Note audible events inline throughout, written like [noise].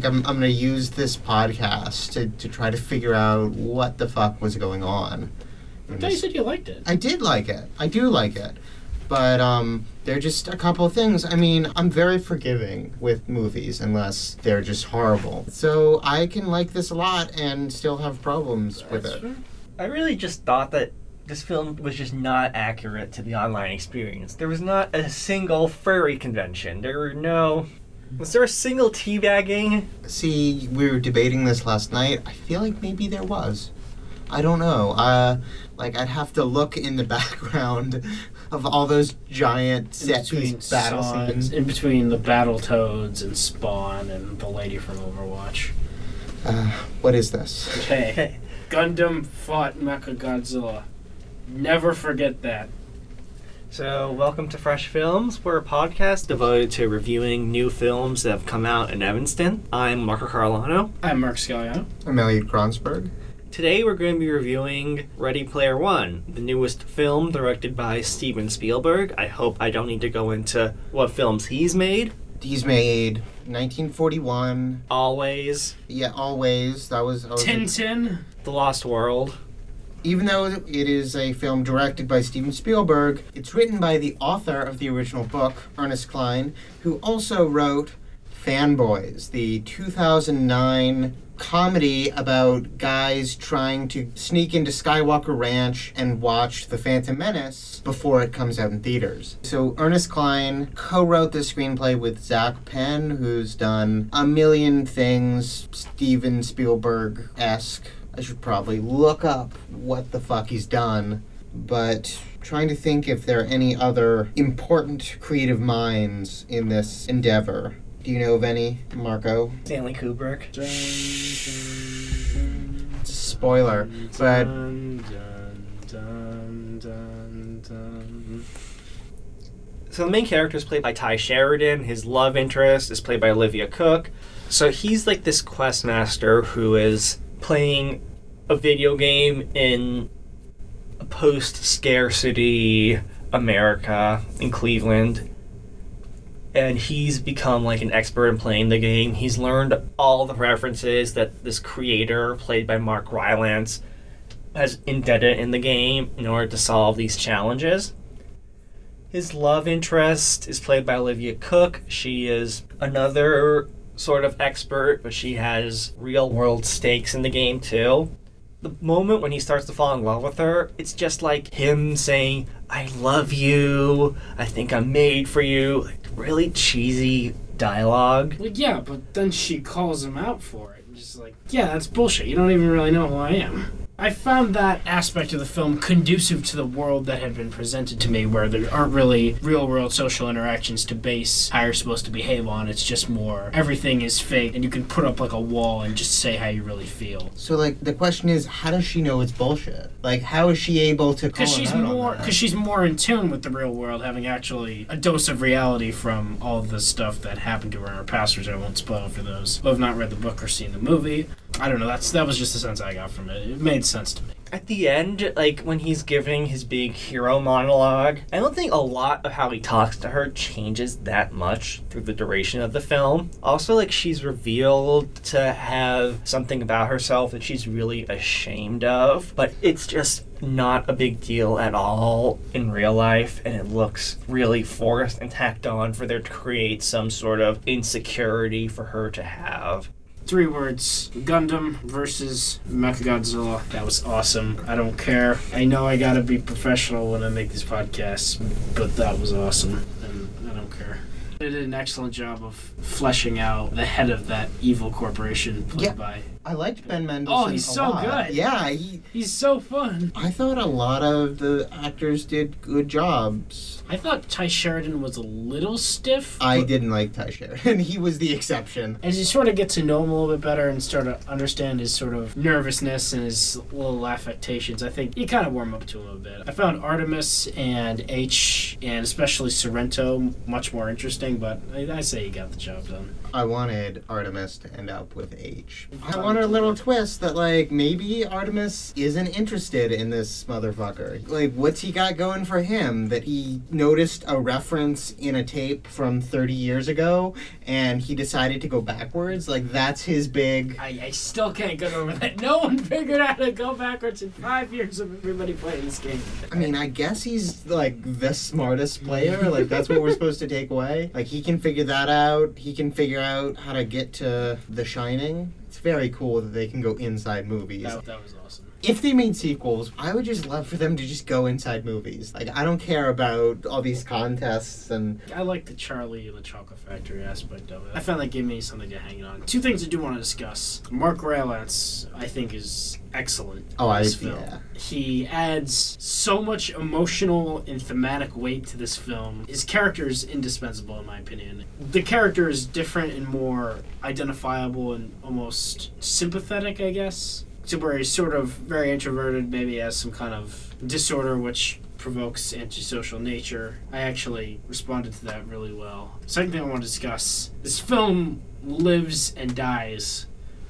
think I'm, I'm going to use this podcast to, to try to figure out what the fuck was going on. I thought you said you liked it. I did like it. I do like it. But um, there are just a couple of things. I mean, I'm very forgiving with movies unless they're just horrible. So I can like this a lot and still have problems with it. fair. I really just thought that this film was just not accurate to the online experience. There was not a single furry convention. There were no. Was there a single teabagging? See, we were debating this last night. I feel like maybe there was. I don't know. Uh, like I'd have to look in the [laughs] background of all those giant In set between piece battle Sons- scenes. in between the Battle Toads and Spawn and the lady from Overwatch. Uh, what is this? Hey, Hey, [laughs] Gundam fought Mecha Godzilla. Never forget that. So welcome to Fresh Films. We're a podcast devoted to reviewing new films that have come out in Evanston. I'm Marco Carolano. I'm Mark Scaliano. I'm Elliot Kronsberg. Today we're going to be reviewing Ready Player One, the newest film directed by Steven Spielberg. I hope I don't need to go into what films he's made. He's made 1941. Always, Yeah, always. That was. that was Tintin. The Lost World. Even though it is a film directed by Steven Spielberg, it's written by the author of the original book, Ernest Cline, who also wrote Fanboys, the 2009 comedy about guys trying to sneak into Skywalker Ranch and watch The Phantom Menace before it comes out in theaters. So Ernest Cline co-wrote the screenplay with Zak Penn, who's done a million things Steven Spielberg-esque. I should probably look up what the fuck he's done, but trying to think if there are any other important creative minds in this endeavor. Do you know of any, Marco? Stanley Kubrick. Spoiler, but. So the main character is played by Tye Sheridan. His love interest is played by Olivia Cooke. So he's like this quest master who is playing a video game in a post-scarcity America in Cleveland. And he's become like an expert in playing the game. He's learned all the references that this creator, played by Mark Rylance, has indebted in the game in order to solve these challenges. His love interest is played by Olivia Cooke. She is another sort of expert, but she has real world stakes in the game too. The moment when he starts to fall in love with her, it's just like him saying, I love you, I think I'm made for you. Like really cheesy dialogue. Well, yeah, but then she calls him out for it. And just like, yeah, that's bullshit. You don't even really know who I am. I found that aspect of the film conducive to the world that had been presented to me, where there aren't really real world social interactions to base how you're supposed to behave on. It's just more everything is fake, and you can put up like a wall and just say how you really feel. so like the question is, how does she know it's bullshit? Like, how is she able to? Because she's out more, because she's more in tune with the real world, having actually a dose of reality from all the stuff that happened to her in her past, which I won't spoil for those who have not read the book or seen the movie. I don't know. That's that was just the sense I got from it. It made sense to me. At the end, like when he's giving his big hero monologue, I don't think a lot of how he talks to her changes that much through the duration of the film. Also, like she's revealed to have something about herself that she's really ashamed of, but it's just not a big deal at all in real life, and it looks really forced and tacked on for there to create some sort of insecurity for her to have. Three words: Gundam versus Mechagodzilla. That was awesome. I don't care. I know I gotta be professional when I make these podcasts, but that was awesome, and I don't care. They did an excellent job of fleshing out the head of that evil corporation played Yeah. by. I liked Ben Mendelsohn. Oh, he's so lot. good. Yeah, he, He's so fun. I thought a lot of the actors did good jobs. I thought Tye Sheridan was a little stiff. I didn't like Tye Sheridan. [laughs] He was the exception. As you sort of get to know him a little bit better and start to understand his sort of nervousness and his little affectations, I think you kind of warm up to him a bit. I found Artemis and H and especially Sorrento much more interesting, but I, I say he got the job done. I wanted Artemis to end up with H. I wanted a little twist that like maybe Artemis isn't interested in this motherfucker. Like what's he got going for him that he noticed a reference in a tape from 30 years ago and he decided to go backwards? Like that's his big I, I still can't get over that. No one [laughs] figured out how to go backwards in five years of everybody playing this game. I mean, I guess he's like the smartest player. Like that's what we're supposed to take away. Like he can figure that out. He can figure out how to get to The Shining. It's very cool that they can go inside movies. that, that was awesome. If they made sequels, I would just love for them to just go inside movies. Like I don't care about all these contests and I like the Charlie and the Chocolate Factory aspect of it. I found that gave me something to hang on. Two things I do want to discuss. Mark Rylance, I think, is excellent. oh, I film. yeah. He adds so much emotional and thematic weight to this film. His character is indispensable, in my opinion. The character is different and more identifiable and almost sympathetic, I guess. To he's sort of very introverted, maybe has some kind of disorder which provokes antisocial nature. I actually responded to that really well. Second thing I want to discuss this film lives and dies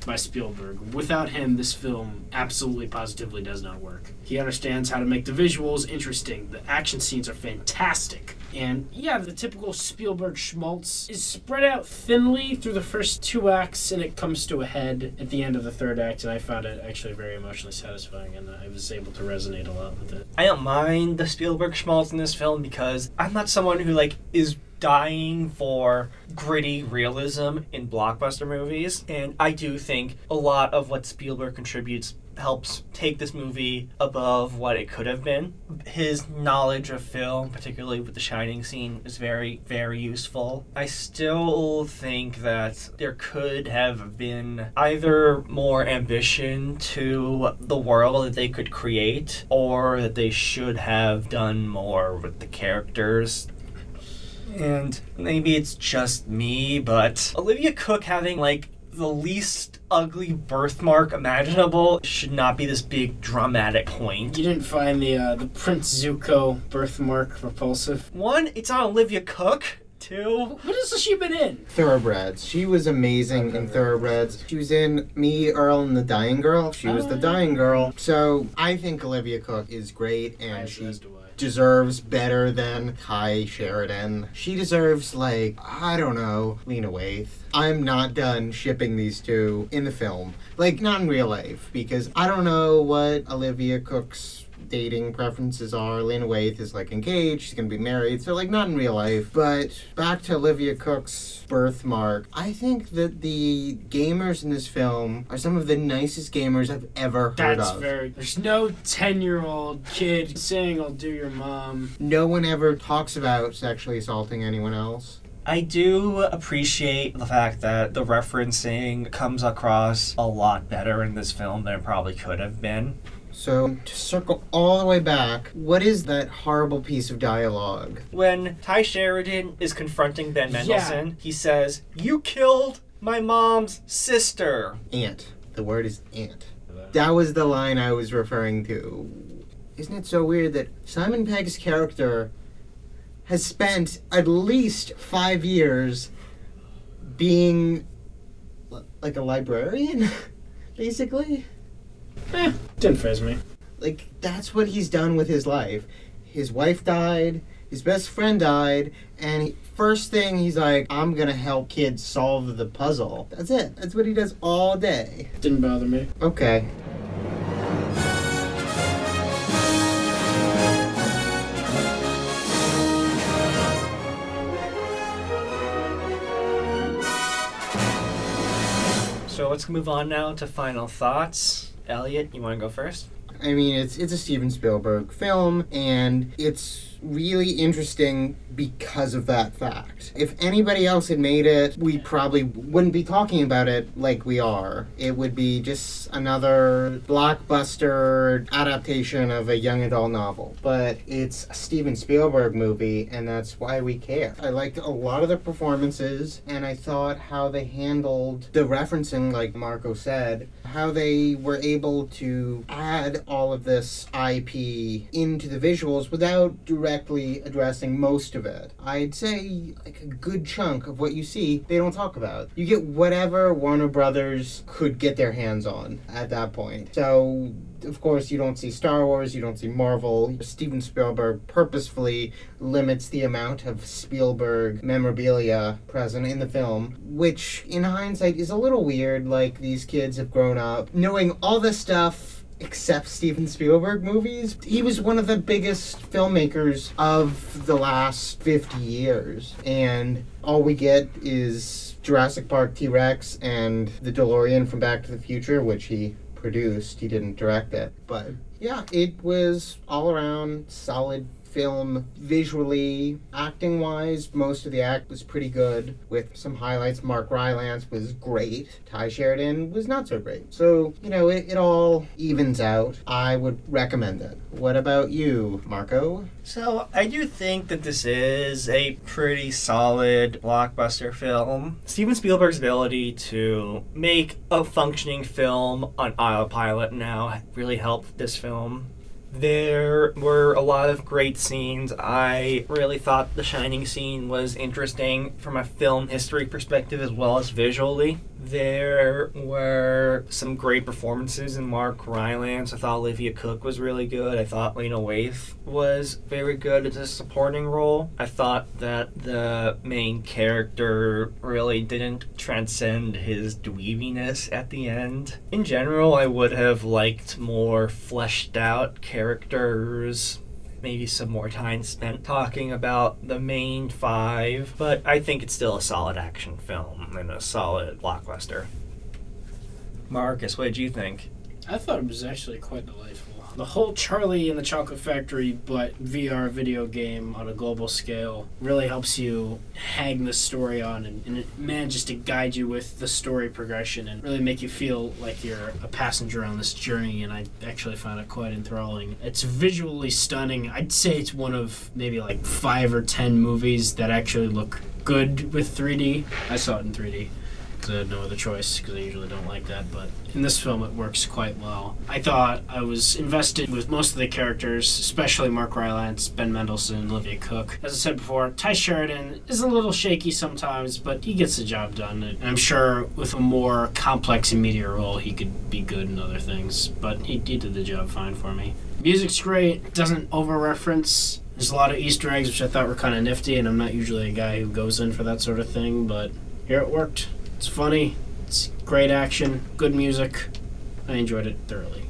by Spielberg. Without him, this film absolutely positively does not work. He understands how to make the visuals interesting. The action scenes are fantastic. And yeah, the typical Spielberg schmaltz is spread out thinly through the first two acts and it comes to a head at the end of the third act. And I found it actually very emotionally satisfying and I was able to resonate a lot with it. I don't mind the Spielberg schmaltz in this film because I'm not someone who like is dying for gritty realism in blockbuster movies, and I do think a lot of what Spielberg contributes helps take this movie above what it could have been. His knowledge of film, particularly with the Shining scene, is very, very useful. I still think that there could have been either more ambition to the world that they could create, or that they should have done more with the characters. And maybe it's just me, but Olivia Cooke having like the least ugly birthmark imaginable should not be this big dramatic point. You didn't find the uh, the Prince Zuko birthmark repulsive? One, it's on Olivia Cooke. Two, What else has she been in? Thoroughbreds. She was amazing in Thoroughbreds. She was in Me, Earl, and the Dying Girl. She was the Oh. Dying Girl. So I think Olivia Cooke is great, and Eyes she West Away. deserves better than Kai Sheridan. She deserves like I don't know, Lena Waithe. I'm not done shipping these two in the film, like not in real life, because I don't know what Olivia Cooke's dating preferences are. Lena Waithe is like engaged, she's gonna be married, so like not in real life. But back to Olivia Cooke's birthmark, I think that the gamers in this film are some of the nicest gamers I've ever heard That's of. very. There's no ten-year-old kid saying "I'll do your mom." no one ever talks about sexually assaulting anyone else. I do appreciate the fact that the referencing comes across a lot better in this film than it probably could have been. So, to circle all the way back, what is that horrible piece of dialogue? When Tye Sheridan is confronting Ben Yeah. Mendelsohn, he says, You killed my mom's sister. Aunt. The word is aunt. That was the line I was referring to. Isn't it so weird that Simon Pegg's character has spent at least five years being like a librarian, [laughs] basically? Eh, didn't faze me. like that's what he's done with his life. His wife died, his best friend died, and he, first thing he's like, "I'm gonna help kids solve the puzzle." That's it. That's what he does all day. Didn't bother me. Okay. So let's move on now to final thoughts. Elliot, you want to go first? I mean, it's it's a Steven Spielberg film, and it's really interesting because of that fact. If anybody else had made it, we probably wouldn't be talking about it like we are. It would be just another blockbuster adaptation of a young adult novel. But it's a Steven Spielberg movie, and that's why we care. I liked a lot of the performances, and I thought how they handled the referencing, like Marco said, how they were able to add all of this IP into the visuals without directly directly addressing most of it. I'd say like a good chunk of what you see, they don't talk about. You get whatever Warner Brothers could get their hands on at that point. So of course, you don't see Star Wars, you don't see Marvel. Steven Spielberg purposefully limits the amount of Spielberg memorabilia present in the film, which in hindsight is a little weird. Like, these kids have grown up knowing all this stuff except Steven Spielberg movies. He was one of the biggest filmmakers of the last 50 years, and all we get is Jurassic Park T Rex and the DeLorean from Back to the Future, which he produced. He didn't direct it. But yeah, it was all around solid film visually acting wise most of the act was pretty good with some highlights. Mark rylance was great. Tye sheridan was not so great. So you know it, it all evens out. I would recommend it. What about you marco? So I do think that this is a pretty solid blockbuster film. Steven Spielberg's ability to make a functioning film on autopilot now really helped this film. There were a lot of great scenes. I really thought the Shining scene was interesting from a film history perspective as well as visually. There were some great performances in Mark Rylance. I thought Olivia Cooke was really good. I thought Lena Waithe was very good as a supporting role. I thought that the main character really didn't transcend his dweebiness at the end. In general, I would have liked more fleshed out characters maybe some more time spent talking about the main five, but I think it's still a solid action film and a solid blockbuster. Marcus, what did you think? I thought it was actually quite delightful. The whole Charlie and the Chocolate Factory, but VR video game on a global scale, really helps you hang the story on and, and it manages to guide you with the story progression and really make you feel like you're a passenger on this journey. And I actually found it quite enthralling. It's visually stunning. I'd say it's one of maybe like five or ten movies that actually look good with 3D. I saw it in 3D no other choice because I usually don't like that. But in this film, it works quite well. I thought I was invested with most of the characters, especially Mark Rylance, Ben Mendelsohn, Olivia Cooke. As I said before, Tye Sheridan is a little shaky sometimes, but he gets the job done. And I'm sure with a more complex and media role, he could be good in other things. But he, he did the job fine for me. Music's great. Doesn't over reference. There's a lot of Easter eggs, which I thought were kind of nifty, and I'm not usually a guy who goes in for that sort of thing, but here it worked. It's funny. It's great action, good music. I enjoyed it thoroughly.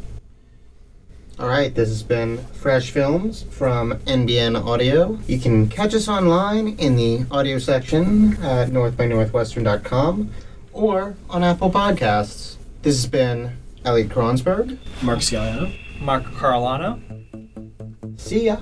All right, this has been Fresh Films from NBN Audio. You can catch us online in the audio section at northbynorthwestern.com or on Apple Podcasts. This has been Elliot Kronsberg. Mark Scaliano. Mark Carolano. See ya.